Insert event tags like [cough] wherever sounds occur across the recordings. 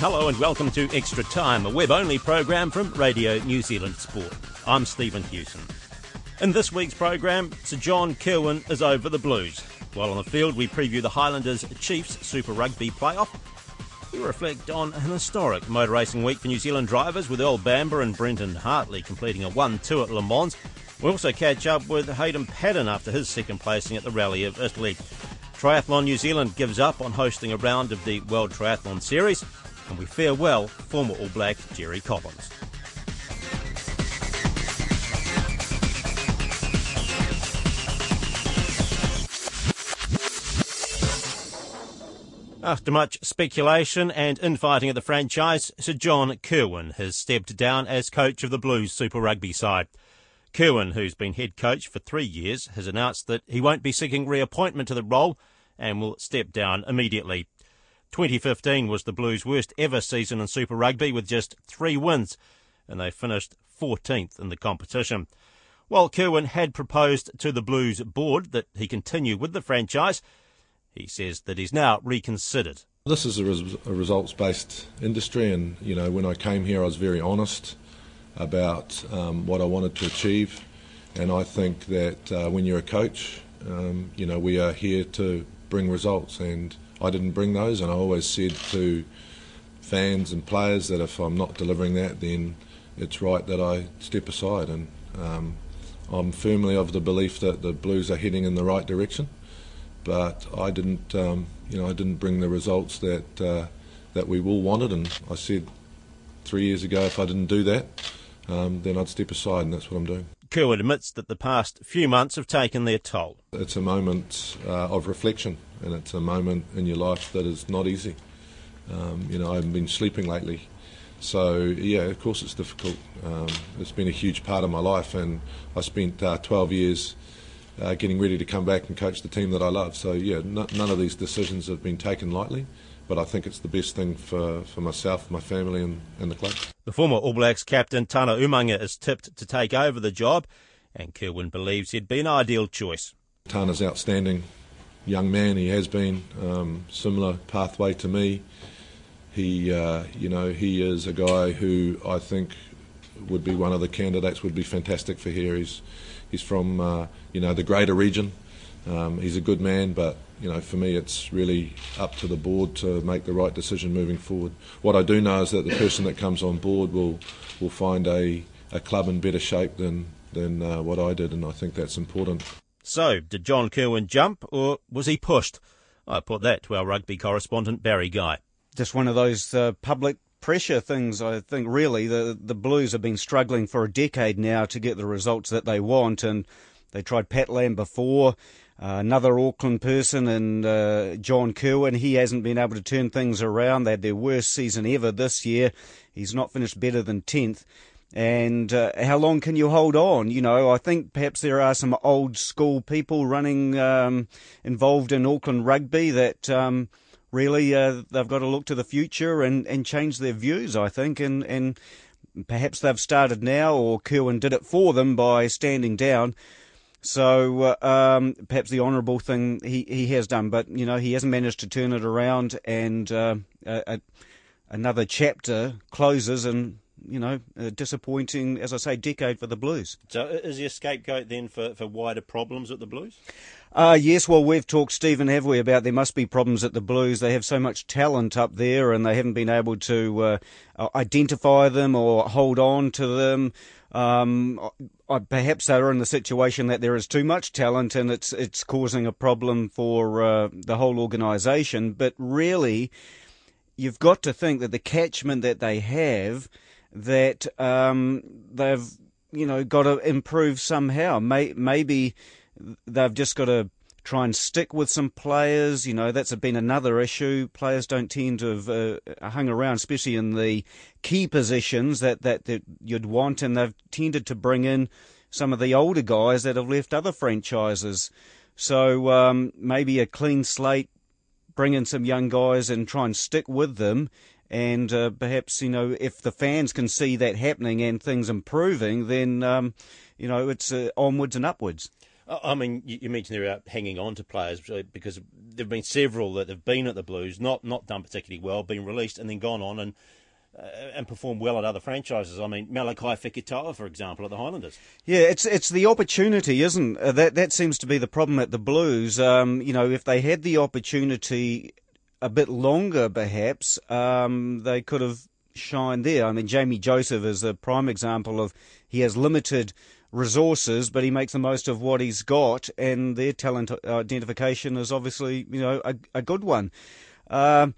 Hello and welcome to Extra Time, a web only program from Radio New Zealand Sport. I'm Stephen Hewson. In this week's program, Sir John Kirwan is over the Blues. While on the field, we preview the Highlanders Chiefs Super Rugby playoff. We reflect on an historic motor racing week for New Zealand drivers with Earl Bamber and Brendan Hartley completing a 1 2 at Le Mans. We also catch up with Hayden Paddon after his second placing at the Rally of Italy. Triathlon New Zealand gives up on hosting a round of the World Triathlon Series and we farewell former All Black Jerry Collins. After much speculation and infighting at the franchise, Sir John Kirwan has stepped down as coach of the Blues Super Rugby side. Kirwan, who's been head coach for three years, has announced that he won't be seeking reappointment to the role and will step down immediately. 2015 was the Blues' worst ever season in Super Rugby with just three wins, and they finished 14th in the competition. While Kirwan had proposed to the Blues board that he continue with the franchise, he says that he's now reconsidered. This is a, res- a results based industry, and you know, when I came here, I was very honest about um, what I wanted to achieve. And I think that uh, when you're a coach, um, you know, we are here to bring results, and I didn't bring those, and I always said to fans and players that if I'm not delivering that, then it's right that I step aside. And um, I'm firmly of the belief that the Blues are heading in the right direction, but I didn't, um, you know, I didn't bring the results that uh, that we all wanted. And I said three years ago, if I didn't do that, um, then I'd step aside, and that's what I'm doing. Kirwan admits that the past few months have taken their toll. It's a moment uh, of reflection, and it's a moment in your life that is not easy. Um, you know, I haven't been sleeping lately, so yeah, of course it's difficult. Um, it's been a huge part of my life, and I spent uh, 12 years uh, getting ready to come back and coach the team that I love. So yeah, none of these decisions have been taken lightly but I think it's the best thing for, for myself, my family, and, and the club. The former All Blacks captain Tana Umaga is tipped to take over the job, and Kirwan believes he'd be an ideal choice. Tana's outstanding young man. He has been um, similar pathway to me. He, uh, you know, he is a guy who I think would be one of the candidates. Would be fantastic for here. He's he's from uh, you know the greater region. Um, he's a good man, but you know, for me, it's really up to the board to make the right decision moving forward. What I do know is that the person that comes on board will will find a, a club in better shape than than uh, what I did, and I think that's important. So, did John Kirwan jump, or was he pushed? I put that to our rugby correspondent Barry Guy. Just one of those uh, public pressure things. I think really the the Blues have been struggling for a decade now to get the results that they want, and they tried Pat Lam before. Uh, another Auckland person and uh, John Kirwan, he hasn't been able to turn things around. They had their worst season ever this year. He's not finished better than 10th. And uh, how long can you hold on? You know, I think perhaps there are some old school people running um, involved in Auckland rugby that um, really uh, they've got to look to the future and, and change their views, I think. And, and perhaps they've started now, or Kirwan did it for them by standing down. So uh, um, perhaps the honourable thing he, he has done, but you know he hasn't managed to turn it around, and uh, a, another chapter closes, and you know a disappointing, as I say, decade for the Blues. So is he a scapegoat then for, for wider problems at the Blues? Uh, yes, well, we've talked, Stephen, have we, about there must be problems at the Blues. They have so much talent up there, and they haven't been able to uh, identify them or hold on to them. Um, perhaps they're in the situation that there is too much talent and it's it's causing a problem for uh, the whole organisation. But really, you've got to think that the catchment that they have, that um, they've you know, got to improve somehow. May, maybe they've just got to try and stick with some players. You know, that's been another issue. Players don't tend to have uh, hung around, especially in the key positions that, that, that you'd want, and they've tended to bring in some of the older guys that have left other franchises. So um, maybe a clean slate, bring in some young guys and try and stick with them. And uh, perhaps, you know, if the fans can see that happening and things improving, then, um, you know, it's uh, onwards and upwards. I mean, you mentioned there about hanging on to players because there have been several that have been at the Blues, not not done particularly well, been released and then gone on and uh, and performed well at other franchises. I mean, Malakai Fekitoa, for example, at the Highlanders. Yeah, it's it's the opportunity, isn't uh, that? That seems to be the problem at the Blues. Um, you know, if they had the opportunity a bit longer, perhaps um, they could have shined there. I mean, Jamie Joseph is a prime example of he has limited resources, but he makes the most of what he's got, and their talent identification is obviously, you know, a, a good one. Uh,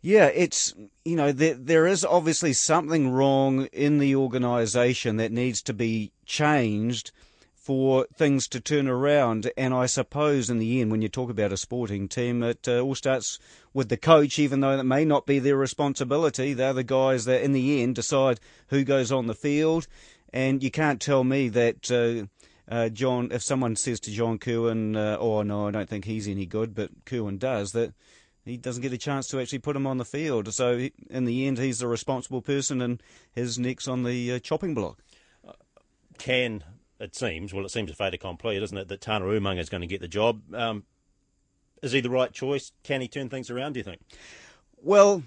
yeah, it's you know there there is obviously something wrong in the organisation that needs to be changed for things to turn around. And I suppose in the end, when you talk about a sporting team, it uh, all starts with the coach, even though that may not be their responsibility. They're the guys that in the end decide who goes on the field and you can't tell me that uh, uh, John, if someone says to John Kirwan, uh, oh no, I don't think he's any good, but Kirwan does, that he doesn't get a chance to actually put him on the field. So in the end, he's the responsible person and his neck's on the uh, chopping block. Can, it seems, well, it seems a fait accompli, doesn't it, that Tana Umaga is going to get the job. Um, is he the right choice? Can he turn things around, do you think? Well,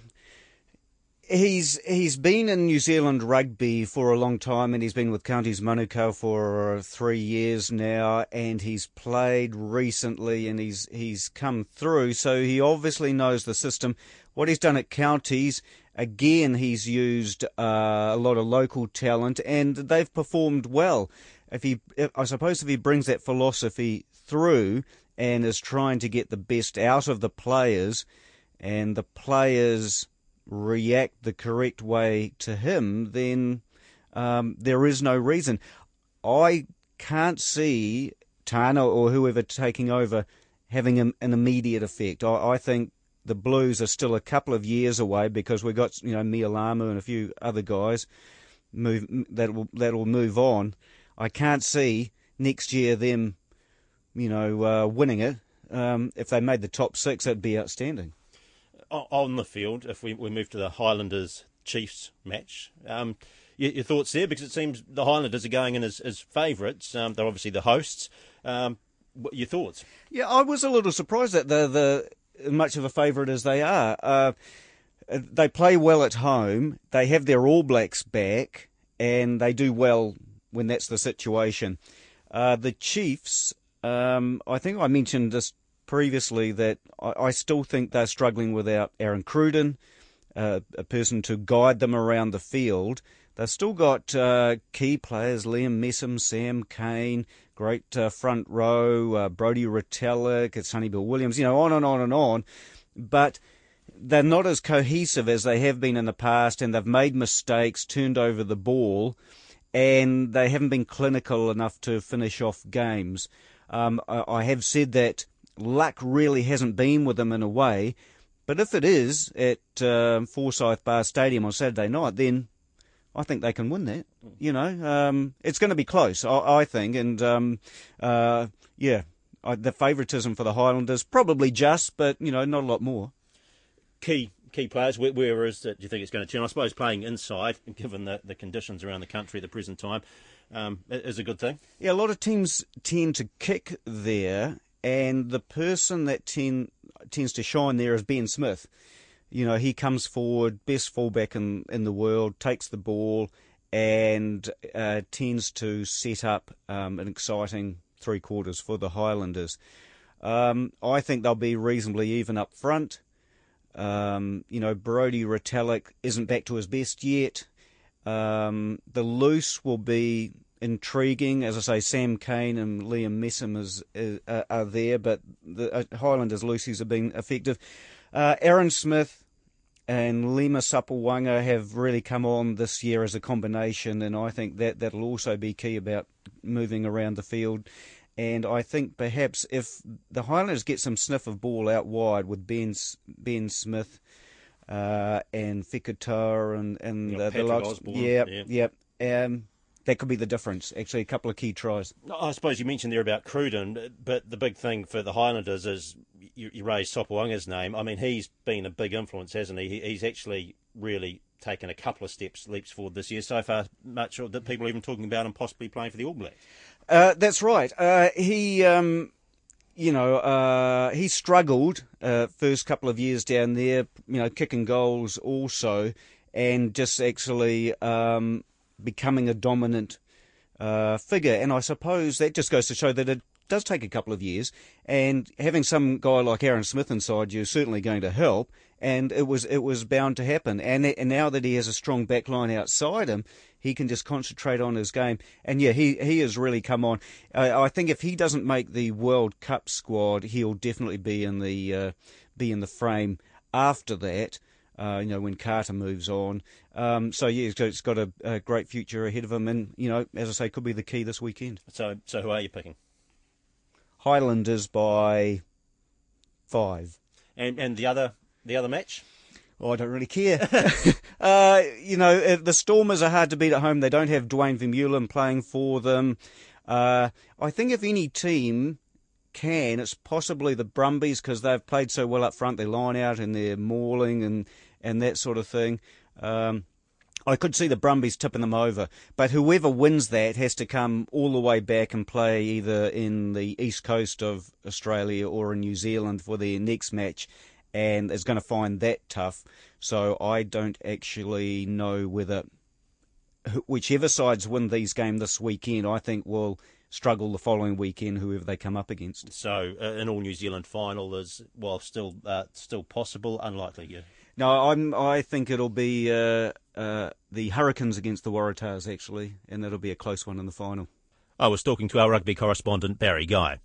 He's he's been in New Zealand rugby for a long time, and he's been with Counties Manukau for three years now, and he's played recently, and he's he's come through, so he obviously knows the system. What he's done at Counties, again, he's used uh, a lot of local talent, and they've performed well. If he, if, I suppose, if he brings that philosophy through and is trying to get the best out of the players, and the players react the correct way to him, then um, there is no reason. I can't see Tana or whoever taking over having an, an immediate effect. I, I, think the Blues are still a couple of years away because we've got you know Mealamu and a few other guys move that will that will move on. I can't see next year them, you know, uh, winning it. Um, if they made the top six, that'd be outstanding on the field, if we, we move to the Highlanders Chiefs match, um, your, your, thoughts there? Because it seems the Highlanders are going in as, as favourites. Um, they're obviously the hosts. Um, your thoughts? Yeah, I was a little surprised that the the much of a favourite as they are. Uh, they play well at home. They have their All Blacks back, and they do well when that's the situation. Uh, the Chiefs, um, I think I mentioned this previously that I, I still think they're struggling without Aaron Cruden, uh, a person to guide them around the field. They've still got uh, key players Liam Messam, Sam Cane, great uh, front row, uh, Brodie Retallick, it's Sonny Bill Williams, you know, on and on and on. But they're not as cohesive as they have been in the past, and they've made mistakes, turned over the ball, and they haven't been clinical enough to finish off games. Um, I, I have said that luck really hasn't been with them in a way. But if it is at uh, Forsyth Bar Stadium on Saturday night, then I think they can win that. You know, um, it's going to be close, I, I think. And um, uh, yeah, I, the favouritism for the Highlanders probably just, but you know, not a lot more. Key key players. Where, where is it? Do you think it's going to turn? I suppose playing inside, given the, the conditions around the country at the present time, um, is a good thing. Yeah, a lot of teams tend to kick there, and the person that ten, tends to shine there is Ben Smith. You know, he comes forward, best fullback in, in the world, takes the ball, and uh, tends to set up um, an exciting three quarters for the Highlanders. Um, I think they'll be reasonably even up front. Um, you know, Brodie Retallick isn't back to his best yet. Um, the loose will be intriguing. As I say, Sam Cane and Liam Messam is, is uh, are there, but the uh, Highlanders Lucy's have been effective. Uh, Aaron Smith, and Lima Sopoaga have really come on this year as a combination, and I think that that'll also be key about moving around the field. And I think perhaps if the Highlanders get some sniff of ball out wide with Ben Ben Smith uh, and Fekitoa and and you know, the, the likes, yeah, yeah, um, that could be the difference. Actually, a couple of key tries. I suppose you mentioned there about Cruden, but the big thing for the Highlanders is you, you raised Sopoaga's name. I mean, he's been a big influence, hasn't he? He's actually really taken a couple of steps, leaps forward this year. So far, much that people are even talking about him possibly playing for the All Blacks. Uh, that's right. Uh, he, um, you know, uh, he struggled uh, first couple of years down there. You know, kicking goals also, and just actually. Um, becoming a dominant uh, figure. And I suppose that just goes to show that it does take a couple of years, and having some guy like Aaron Smith inside you is certainly going to help. And it was it was bound to happen. And, and now that he has a strong backline outside him, he can just concentrate on his game. And yeah, he he has really come on. I, I think if he doesn't make the World Cup squad, he'll definitely be in the uh, be in the frame after that uh, you know, when Carter moves on. Um, so yeah, it's got a, a, great future ahead of him, and you know, as I say, could be the key this weekend. So, so who are you picking? Highlanders by five. And and the other the other match? Oh, I don't really care. [laughs] uh, you know, uh, the Stormers are hard to beat at home. They don't have Duane Vermeulen playing for them. Uh, I think if any team can, it's possibly the Brumbies because they've played so well up front. Their line out and their mauling and and that sort of thing. Um, I could see the Brumbies tipping them over, but whoever wins that has to come all the way back and play either in the east coast of Australia or in New Zealand for their next match, and is going to find that tough. So I don't actually know whether whichever sides win these games this weekend, I think will struggle the following weekend, whoever they come up against. So uh, an all New Zealand final is well still uh, still possible, unlikely. Yeah. No, I'm. I think it'll be uh, uh, the Hurricanes against the Waratahs actually, and that'll be a close one in the final. I was talking to our rugby correspondent Barry Guy.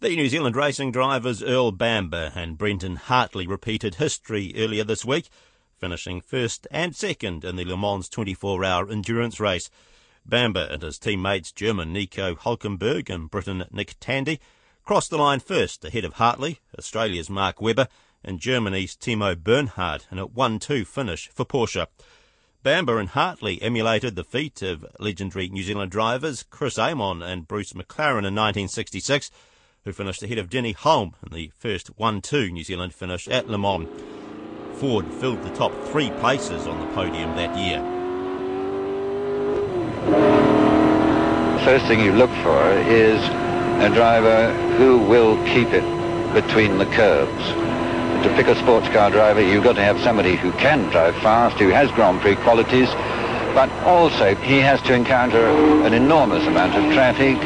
The New Zealand racing drivers Earl Bamber and Brendan Hartley repeated history earlier this week, finishing first and second in the Le Mans 24 hour endurance race. Bamber and his teammates German Nico Hulkenberg and Britain Nick Tandy crossed the line first ahead of Hartley, Australia's Mark Webber, and Germany's Timo Bernhard in a 1-2 finish for Porsche. Bamber and Hartley emulated the feat of legendary New Zealand drivers Chris Amon and Bruce McLaren in 1966, who finished ahead of Denny Hulme in the first 1-2 New Zealand finish at Le Mans. Ford filled the top three places on the podium that year. The first thing you look for is a driver who will keep it between the curves. To pick a sports car driver, you've got to have somebody who can drive fast, who has Grand Prix qualities, but also he has to encounter an enormous amount of traffic,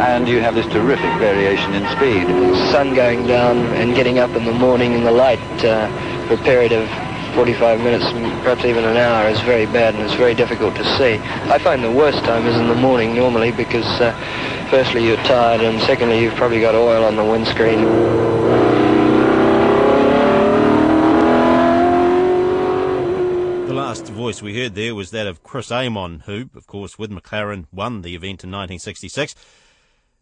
and you have this terrific variation in speed. Sun going down and getting up in the morning in the light uh, for a period of 45 minutes, perhaps even an hour, is very bad and it's very difficult to see. I find the worst time is in the morning normally because uh, firstly you're tired and secondly you've probably got oil on the windscreen. The last voice we heard there was that of Chris Amon, who, of course, with McLaren won the event in 1966.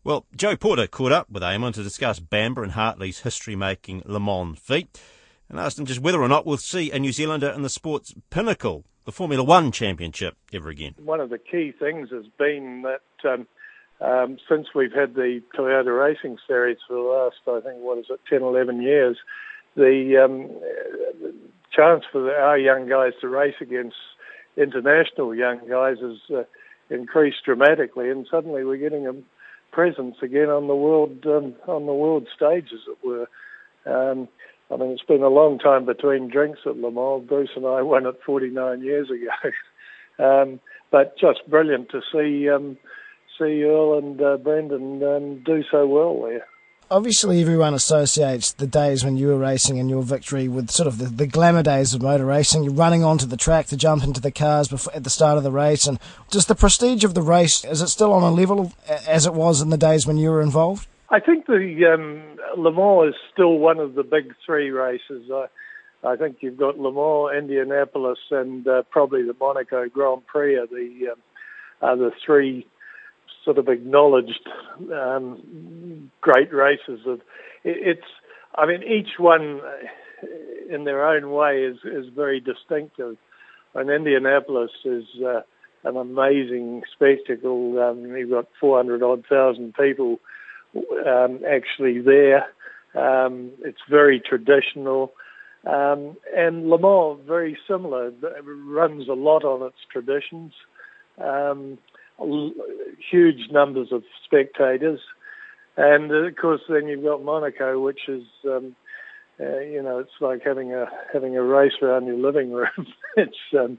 Well, Joe Porter caught up with Amon to discuss Bamber and Hartley's history-making Le Mans feat and asked him just whether or not we'll see a New Zealander in the sport's pinnacle, the Formula One Championship, ever again. One of the key things has been that um, um, since we've had the Toyota Racing Series for the last, I think, what is it, 10, 11 years, the um, chance for our young guys to race against international young guys has uh, increased dramatically, and suddenly we're getting a presence again on the world um, on the world stage, as it were. Um, I mean, it's been a long time between drinks at Le Mans. Bruce and I [laughs] won it 49 years ago. [laughs] um, but just brilliant to see um, see Earl and uh, Brendan um, do so well there. Obviously, everyone associates the days when you were racing and your victory with sort of the, the glamour days of motor racing. You're running onto the track to jump into the cars before, at the start of the race, and just the prestige of the race is it still on a level as it was in the days when you were involved? I think the um, Le Mans is still one of the big three races. I, I think you've got Le Mans, Indianapolis, and uh, probably the Monaco Grand Prix are the um, are the three sort of acknowledged um, great races. Of it's, I mean, each one uh, in their own way is is very distinctive. And Indianapolis is uh, an amazing spectacle. Um, you've got 400 odd thousand people um, actually there. Um, it's very traditional. Um, and Le Mans, very similar, it runs a lot on its traditions. Um, huge numbers of spectators. And of course, then you've got Monaco, which is, um, uh, you know, it's like having a having a race around your living room. [laughs] it's um,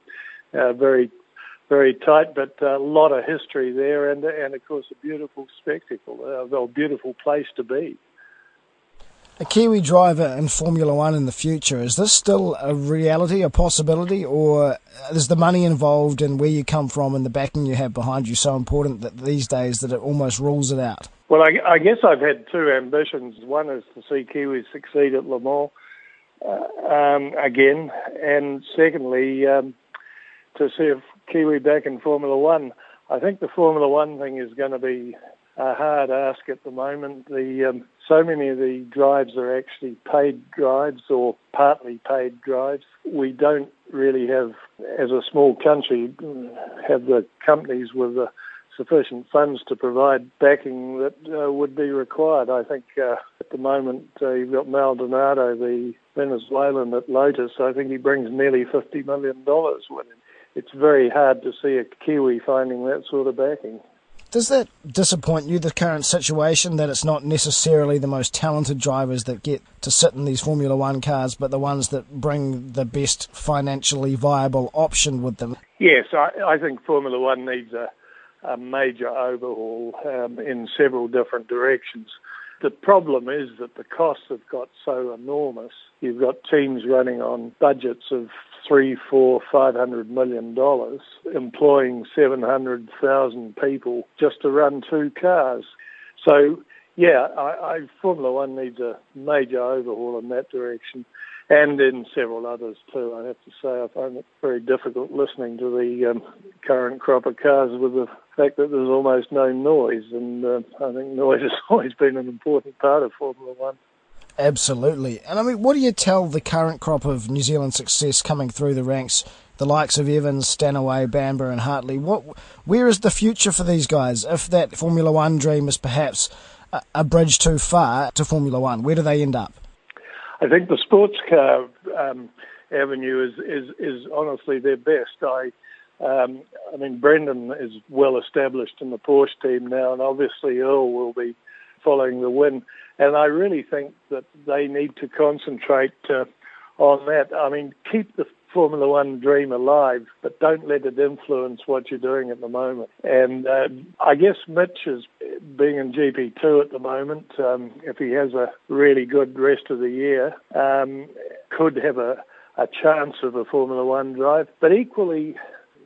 uh, very, very tight, but a lot of history there, and and of course a beautiful spectacle, uh, a beautiful place to be a Kiwi driver in Formula One in the future, is this still a reality, a possibility, or is the money involved and where you come from and the backing you have behind you so important that these days that it almost rules it out? Well, I, I guess I've had two ambitions. One is to see Kiwis succeed at Le Mans uh, um, again, and secondly, um, to see if Kiwi back in Formula One. I think the Formula One thing is going to be a hard ask at the moment. The um, so many of the drives are actually paid drives or partly paid drives. We don't really have, as a small country, have the companies with the sufficient funds to provide backing that uh, would be required. I think uh, at the moment uh, you've got Maldonado, the Venezuelan at Lotus. I think he brings nearly $50 million with him. It's very hard to see a Kiwi finding that sort of backing. Does that disappoint you, the current situation, that it's not necessarily the most talented drivers that get to sit in these Formula One cars, but the ones that bring the best financially viable option with them? Yes, I, I think Formula One needs a, a major overhaul um, in several different directions. The problem is that the costs have got so enormous. You've got teams running on budgets of three, four, five hundred million dollars, employing seven hundred thousand people just to run two cars. So, yeah, I, I, Formula One needs a major overhaul in that direction, and in several others too. I have to say, I find it very difficult listening to the um, current crop of cars with the fact that there's almost no noise, and uh, I think noise [laughs] has always been an important part of Formula One. Absolutely. And I mean, what do you tell the current crop of New Zealand success coming through the ranks, the likes of Evans, Stanaway, Bamber, and Hartley? What, where is the future for these guys? If that Formula One dream is perhaps a, a bridge too far to Formula One, where do they end up? I think the sports car um, avenue is, is is honestly their best. I um, I mean, Brendan is well established in the Porsche team now, and obviously Earl will be following the win. And I really think that they need to concentrate uh, on that. I mean, keep the Formula One dream alive, but don't let it influence what you're doing at the moment. And uh, I guess Mitch is being in GP2 at the moment. Um, if he has a really good rest of the year, um, could have a, a chance of a Formula One drive. But equally,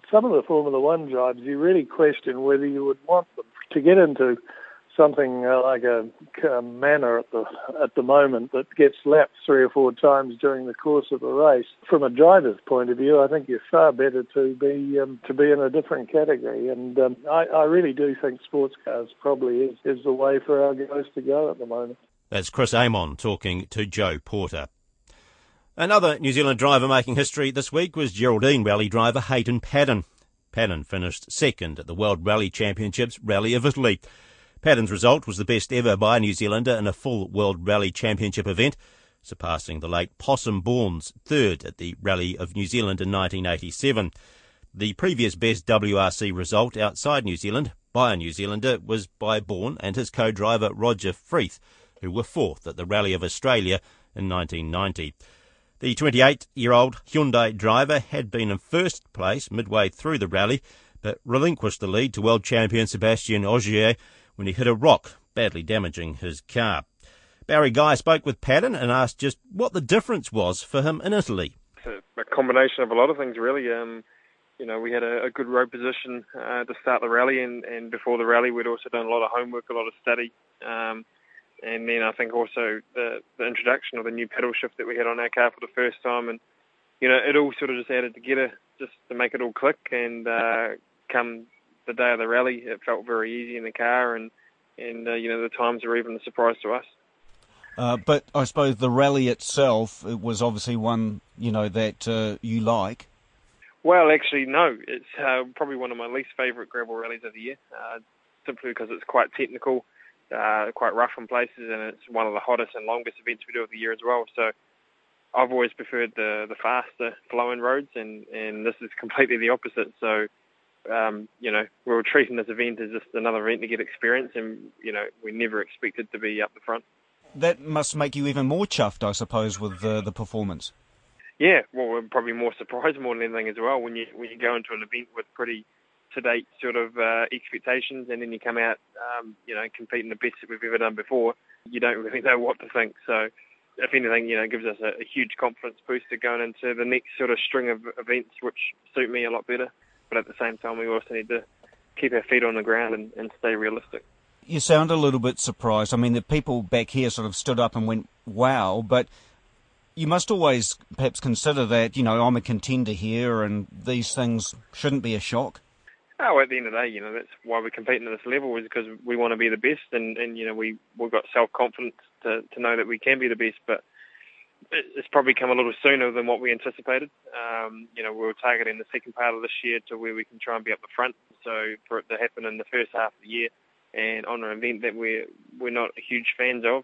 some of the Formula One drives, you really question whether you would want them to get into something like a, a manor at the at the moment that gets lapped three or four times during the course of a race. From a driver's point of view, I think you're far better to be um, to be in a different category, and um, I, I really do think sports cars probably is, is the way for our guys to go at the moment. That's Chris Amon talking to Joe Porter. Another New Zealand driver making history this week was Geraldine Rally driver Hayden Paddon. Paddon finished second at the World Rally Championships Rally of Italy. Paddon's result was the best ever by a New Zealander in a full World Rally Championship event, surpassing the late Possum Bourne's third at the Rally of New Zealand in 1987. The previous best WRC result outside New Zealand by a New Zealander was by Bourne and his co-driver Roger Freeth, who were fourth at the Rally of Australia in 1990. The 28-year-old Hyundai driver had been in first place midway through the rally, but relinquished the lead to world champion Sebastien Ogier when he hit a rock, badly damaging his car. Barry Guy spoke with Paddon and asked just what the difference was for him in Italy. A combination of a lot of things, really. Um, you know, we had a, a good road position uh, to start the rally, and, and before the rally, we'd also done a lot of homework, a lot of study. Um, and then I think also the the introduction of the new pedal shift that we had on our car for the first time, and you know it all sort of just added together just to make it all click. And uh, [laughs] come the day of the rally, it felt very easy in the car, and and uh, you know the times were even a surprise to us. Uh, but I suppose the rally itself it was obviously one you know that uh, you like. Well, actually, no. It's uh, probably one of my least favourite gravel rallies of the year, uh, simply because it's quite technical, uh, quite rough in places, and it's one of the hottest and longest events we do of the year as well. So I've always preferred the the faster flowing roads, and and this is completely the opposite. So um, you know, we were treating this event as just another event to get experience, and you know, we never expected to be up the front. That must make you even more chuffed, I suppose, with the the performance. Yeah, well, we're probably more [laughs] surprised more than anything as well when you when you go into an event with pretty sedate sort of uh, expectations, and then you come out, um, you know, competing the best that we've ever done before. You don't really [laughs] know what to think. So, if anything, you know, gives us a, a huge confidence booster going into the next sort of string of events, which suit me a lot better. But at the same time, we also need to keep our feet on the ground and, and stay realistic. You sound a little bit surprised. I mean, the people back here sort of stood up and went, "Wow!" But you must always perhaps consider that, you know, I'm a contender here and these things shouldn't be a shock. Oh, at the end of the day, you know, that's why we're competing at this level is because we want to be the best and, and you know, we, we've got self-confidence to, to know that we can be the best, but it's probably come a little sooner than what we anticipated. Um, you know, we were targeting the second part of this year to where we can try and be up the front. So for it to happen in the first half of the year and on an event that we're, we're not huge fans of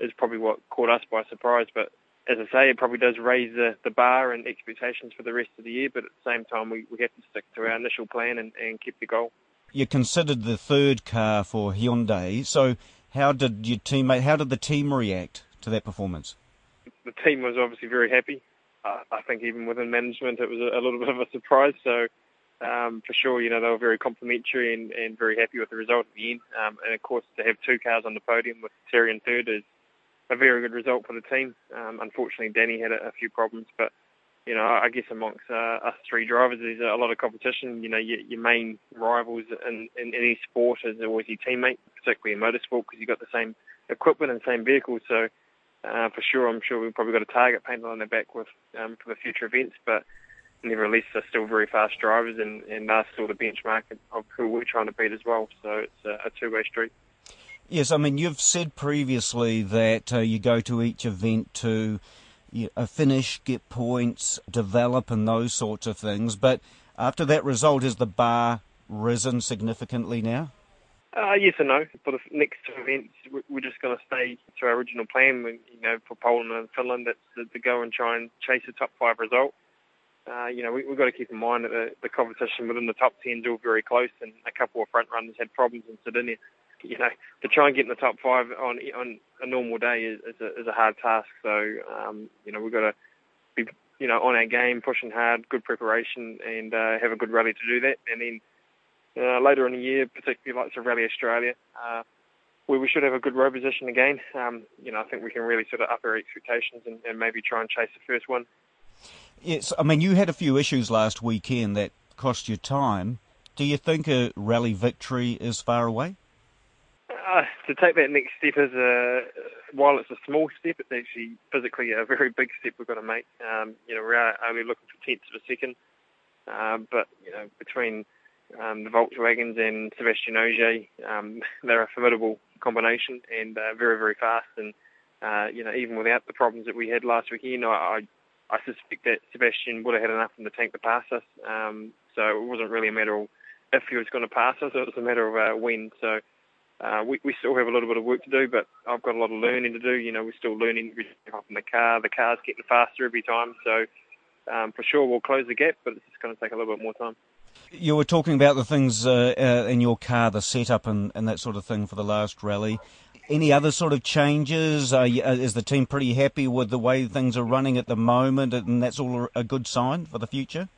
is probably what caught us by surprise. But as I say, it probably does raise the, the bar and expectations for the rest of the year, but at the same time, we, we have to stick to our initial plan and, and keep the goal. You considered the third car for Hyundai, so how did your teammate, how did the team react to that performance? The team was obviously very happy. Uh, I think even within management, it was a, a little [laughs] bit of a surprise. So um, for sure, you know, they were very complimentary and, and very happy with the result at the end. Um, and of course, to have two cars on the podium with Thierry in third is a very good result for the team. Um, unfortunately, Dani had a, a, few problems, but you know, I guess amongst uh, us three drivers, there's a lot of competition. You know, your, your main rivals in, in, any sport is always your teammate, particularly in motorsport, because you've got the same equipment and same vehicles. So, uh, for sure, I'm sure we've probably got a target painted on their back with um, for the future events, but nevertheless, they're still very fast drivers, and, and they're still the benchmark of who we're trying to beat as well. So it's a, a two-way street. Yes, I mean, you've said previously that uh, you go to each event to you know, finish, get points, develop, and those sorts of things. But after that result, has the bar risen significantly now? Uh, yes and no. For the next two events, we're just going to stay to our original plan. You know, for Poland and Finland, that's to go and try and chase the top five result. Uh, you know, we, have got to keep in mind that the, the competition within the top ten is all very close, and a couple of front runners had problems in Sardinia you know, to try and get in the top five on on a normal day is, is, a, is a hard task. So, um, you know, we've got to be, you know, on our game, pushing hard, good preparation, and uh, have a good rally to do that. And then uh, later in the year, particularly like the Rally Australia, uh, where we should have a good row position again. Um, you know, I think we can really sort of up our expectations and, and maybe try and chase the first one. Yes, I mean, you had a few issues last weekend that cost you time. Do you think a rally victory is far away? Uh, to take that next step is a while it's a small step, it's actually physically a very big step we've got to make. Um, you know, we're only looking for tenths of a second, um, but you know, between um, the Volkswagens and Sebastien Ogier, um, [laughs] they're a formidable combination and uh, very, very fast. And uh, you know, even without the problems that we had last weekend, I, I, suspect that Sebastien would have had enough in the tank to pass us. Um, so it wasn't really a matter of if he was going to pass us; it was a matter of uh, when. So uh, we, we still have a little bit of work to do, but I've got a lot of learning to do. You know, we're still learning up in the car. The car's getting faster every time, so um, for sure we'll close the gap, but it's just going to take a little bit more time. You were talking about the things uh, uh, in your car, the setup and, and that sort of thing for the last rally. Any other sort of changes? Uh, is the team pretty happy with the way things are running at the moment, and that's all a good sign for the future?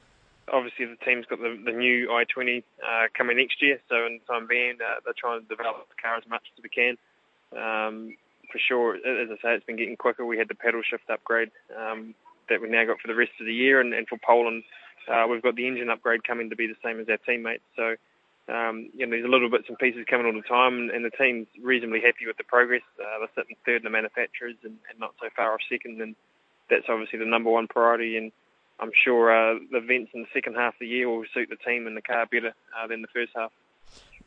obviously the team's got the, the new i20 uh, coming next year, so in time being, uh, they're trying to develop the car as much as we can. Um, for sure, as I say, it's been getting quicker. We had the pedal shift upgrade um, that we now got for the rest of the year, and, and for Poland, uh, we've got the engine upgrade coming to be the same as our teammates. So Um, you know, there's a little bits and pieces coming all the time, and, and the team's reasonably happy with the progress. Uh, they're sitting third in the manufacturers and, and not so far off second, and that's obviously the number one priority. And I'm sure uh, the events in the second half of the year will suit the team and the car better uh, than the first half.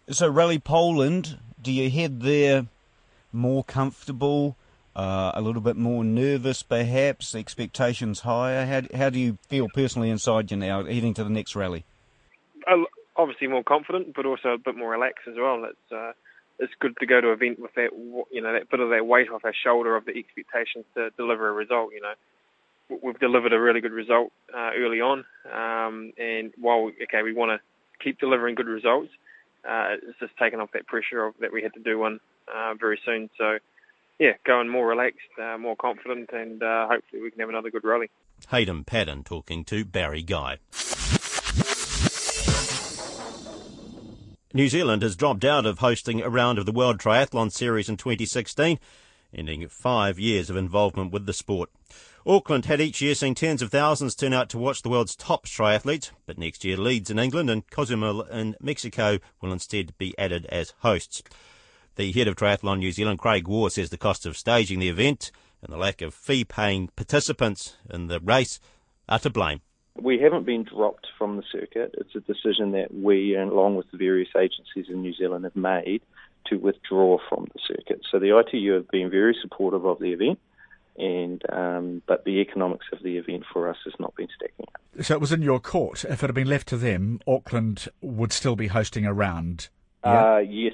So, Rally Poland, do you head there more comfortable, uh, a little bit more nervous perhaps, expectations higher? How, how do you feel personally inside you now, heading to the next rally? Obviously more confident, but also a bit more relaxed as well. It's uh, it's good to go to an event with that you know that bit of that weight off our shoulder of the expectations to deliver a result. You know, we've delivered a really good result uh, early on, um, and while okay we want to keep delivering good results, uh, it's just taken off that pressure of that we had to do one very soon. So, yeah, going more relaxed, uh, more confident, and uh, hopefully we can have another good rally. Hayden Paddon talking to Barry Guy. New Zealand has dropped out of hosting a round of the World Triathlon Series in 2016, ending five years of involvement with the sport. Auckland had each year seen tens of thousands turn out to watch the world's top triathletes, but next year Leeds in England and Cozumel in Mexico will instead be added as hosts. The head of Triathlon New Zealand, Craig Waugh, says the cost of staging the event and the lack of fee-paying participants in the race are to blame. We haven't been dropped from the circuit. It's a decision that we, along with the various agencies in New Zealand, have made to withdraw from the circuit. So the ITU have been very supportive of the event, and um, but the economics of the event for us has not been stacking up. So it was in your court. If it had been left to them, Auckland would still be hosting a round. Yeah? Uh, yes,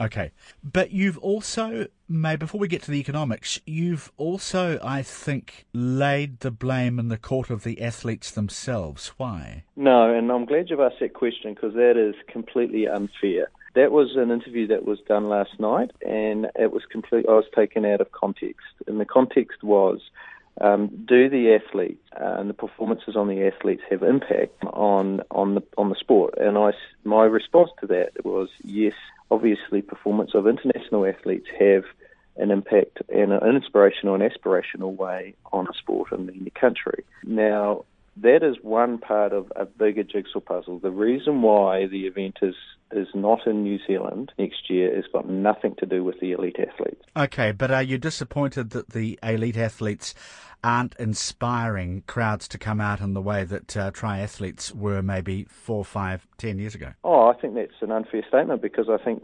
Okay. But you've also, May, before we get to the economics, you've also, I think, laid the blame in the court of the athletes themselves. Why? No, and I'm glad you've asked that question because that is completely unfair. That was an interview that was done last night, and it was complete. I was taken out of context, and the context was um, do the athletes uh, and the performances on the athletes have impact on on the on the sport? And I, my response to that was yes. Obviously, performance of international athletes have an impact in an inspirational and aspirational way on a sport in the country. Now, that is one part of a bigger jigsaw puzzle. The reason why the event is is not in New Zealand next year has got nothing to do with the elite athletes. Okay, but are you disappointed that the elite athletes aren't inspiring crowds to come out in the way that uh, triathletes were maybe four, five, ten years ago? Oh, I think that's an unfair statement because I think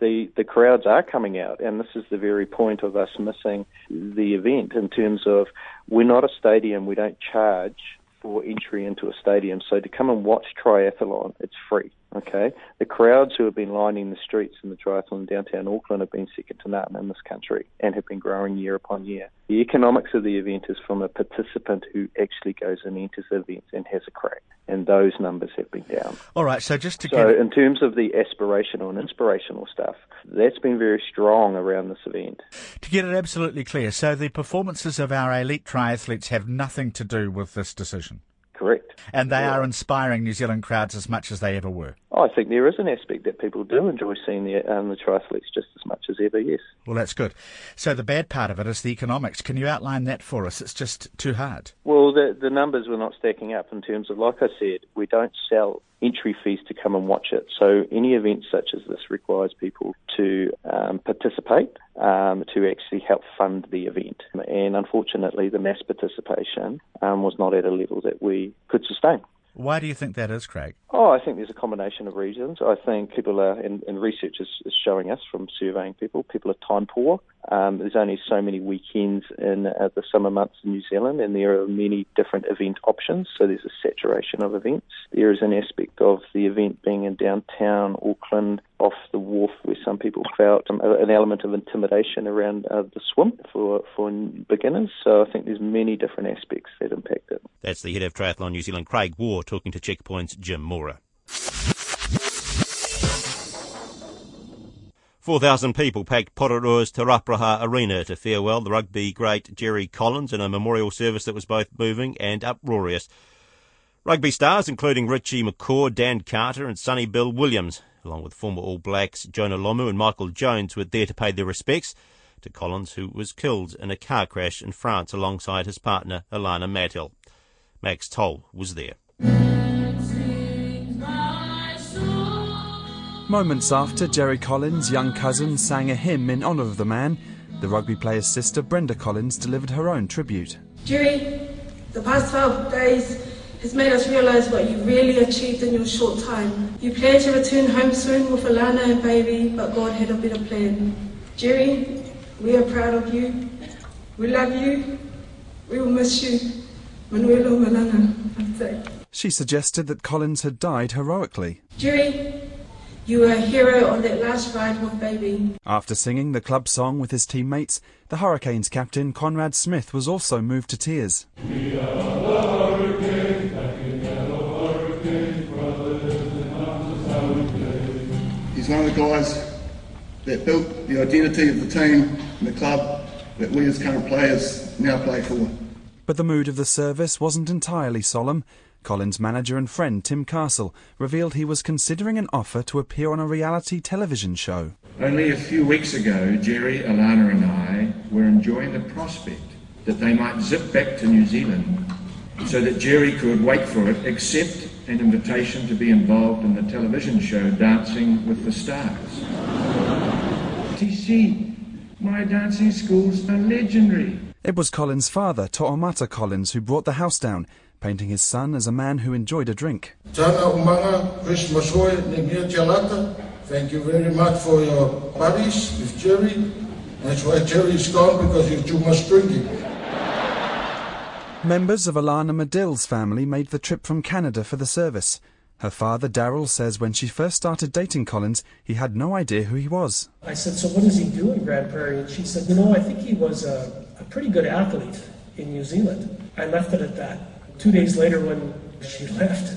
the the crowds are coming out, and this is the very point of us missing the event in terms of we're not a stadium, we don't charge for entry into a stadium. So to come and watch triathlon, it's free. Okay, the crowds who have been lining the streets in the triathlon in downtown Auckland have been second to none in this country and have been growing year upon year. The economics of the event is from a participant who actually goes and enters the event and has a crack, and those numbers have been down. All right, so just to so get in terms of the aspirational and inspirational stuff, that's been very strong around this event. To get it absolutely clear, so the performances of our elite triathletes have nothing to do with this decision. Correct. And they are inspiring New Zealand crowds as much as they ever were. Oh, I think there is an aspect that people do enjoy seeing the, um, the triathletes just as much as ever, yes. Well, that's good. So the bad part of it is the economics. Can you outline that for us? It's just too hard. Well, the, the numbers were not stacking up in terms of, like I said, we don't sell entry fees to come and watch it. So any event such as this requires people to um, participate um, to actually help fund the event. And unfortunately, the mass participation um, was not at a level that we could sustain. Why do you think that is, Craig? Oh, I think there's a combination of reasons. I think people are, and, and research is, is, showing us from surveying people, people are time poor. Um, there's only so many weekends in uh, the summer months in New Zealand, and there are many different event options. So there's a saturation of events. There is an aspect of the event being in downtown Auckland, off the wharf, where some people felt um, an element of intimidation around uh, the swim for for beginners. So I think there's many different aspects that impact it. That's the head of Triathlon New Zealand, Craig Waugh, talking to Checkpoint's Jim Mora. 4,000 people packed Porirua's Te Rauparaha Arena to farewell the rugby great Jerry Collins in a memorial service that was both moving and uproarious. Rugby stars including Richie McCaw, Dan Carter and Sonny Bill Williams, along with former All Blacks Jonah Lomu and Michael Jones, were there to pay their respects to Collins, who was killed in a car crash in France alongside his partner Alana Madill. Max Toll was there. Moments after Jerry Collins' young cousin sang a hymn in honour of the man, the rugby player's sister Brenda Collins delivered her own tribute. Jerry, the past 12 days has made us realise what you really achieved in your short time. You planned to return home soon with Alana and baby, but God had a better plan. Jerry, we are proud of you. We love you. We will miss you. Manuelo Malana. She suggested that Collins had died heroically. Jerry, you were a hero on that last ride with baby. After singing the club song with his teammates, the Hurricanes captain Conrad Smith was also moved to tears. He's one of the guys that built the identity of the team and the club that we as current players now play for. But the mood of the service wasn't entirely solemn. Collins' manager and friend Tim Castle revealed he was considering an offer to appear on a reality television show. Only a few weeks ago, Jerry, Alana, and I were enjoying the prospect that they might zip back to New Zealand so that Jerry could wait for it, accept an invitation to be involved in the television show Dancing with the Stars. TC, my dancing schools are legendary. It was Collins' father, To'omata Collins, who brought the house down, painting his son as a man who enjoyed a drink. Tana Umaga, Chris Masoe, Nemia Tialata. Thank you very much for your buddies with Jerry. That's why Jerry's gone because you're too much drinking. Members of Alana Madill's family made the trip from Canada for the service. Her father, Daryl, says when she first started dating Collins, he had no idea who he was. I said, So what does he do in Grande Prairie? And she said, You know, I think he was a, a pretty good athlete in New Zealand. I left it at that. Two days later, when she left,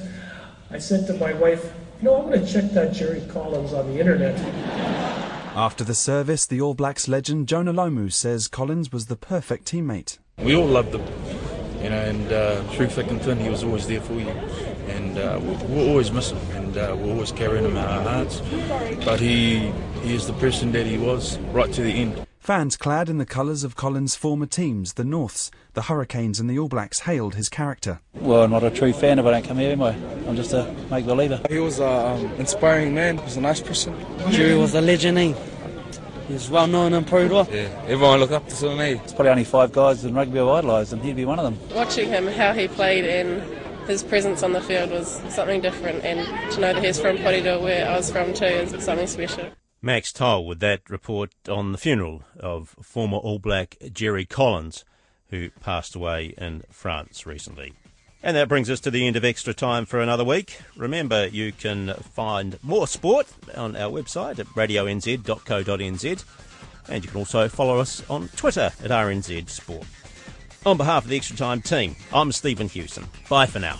I said to my wife, You know, I'm going to check that Jerry Collins on the internet. After the service, the All Blacks legend Jonah Lomu says Collins was the perfect teammate. We all loved him, you know, and uh, through thick and thin, he was always there for you. And uh, we'll, we'll, always miss him, and uh, we'll always carry him in our hearts. But he, he is the person that he was right to the end. Fans clad in the colours of Collins' former teams, the Norths, the Hurricanes, and the All Blacks, hailed his character. Well, I'm not a true fan if I don't come here, am I? I'm just a make believer. He was an um, inspiring man. He was a nice person. Jerry was a legend. Eh? He's well known in Porirua. Yeah, everyone looked up to him. Eh? There's probably only five guys in rugby I've idolised, and he'd be one of them. Watching him, how he played, and his presence on the field was something different. And to know that he's from Porirua, where I was from too, is something special. Max Towle with that report on the funeral of former All Black Jerry Collins, who passed away in France recently. And that brings us to the end of extra time for another week. Remember, you can find more sport on our website at radionz.co.nz, and you can also follow us on Twitter at RNZ Sport. On behalf of the Extra Time team, I'm Stephen Hewson. Bye for now.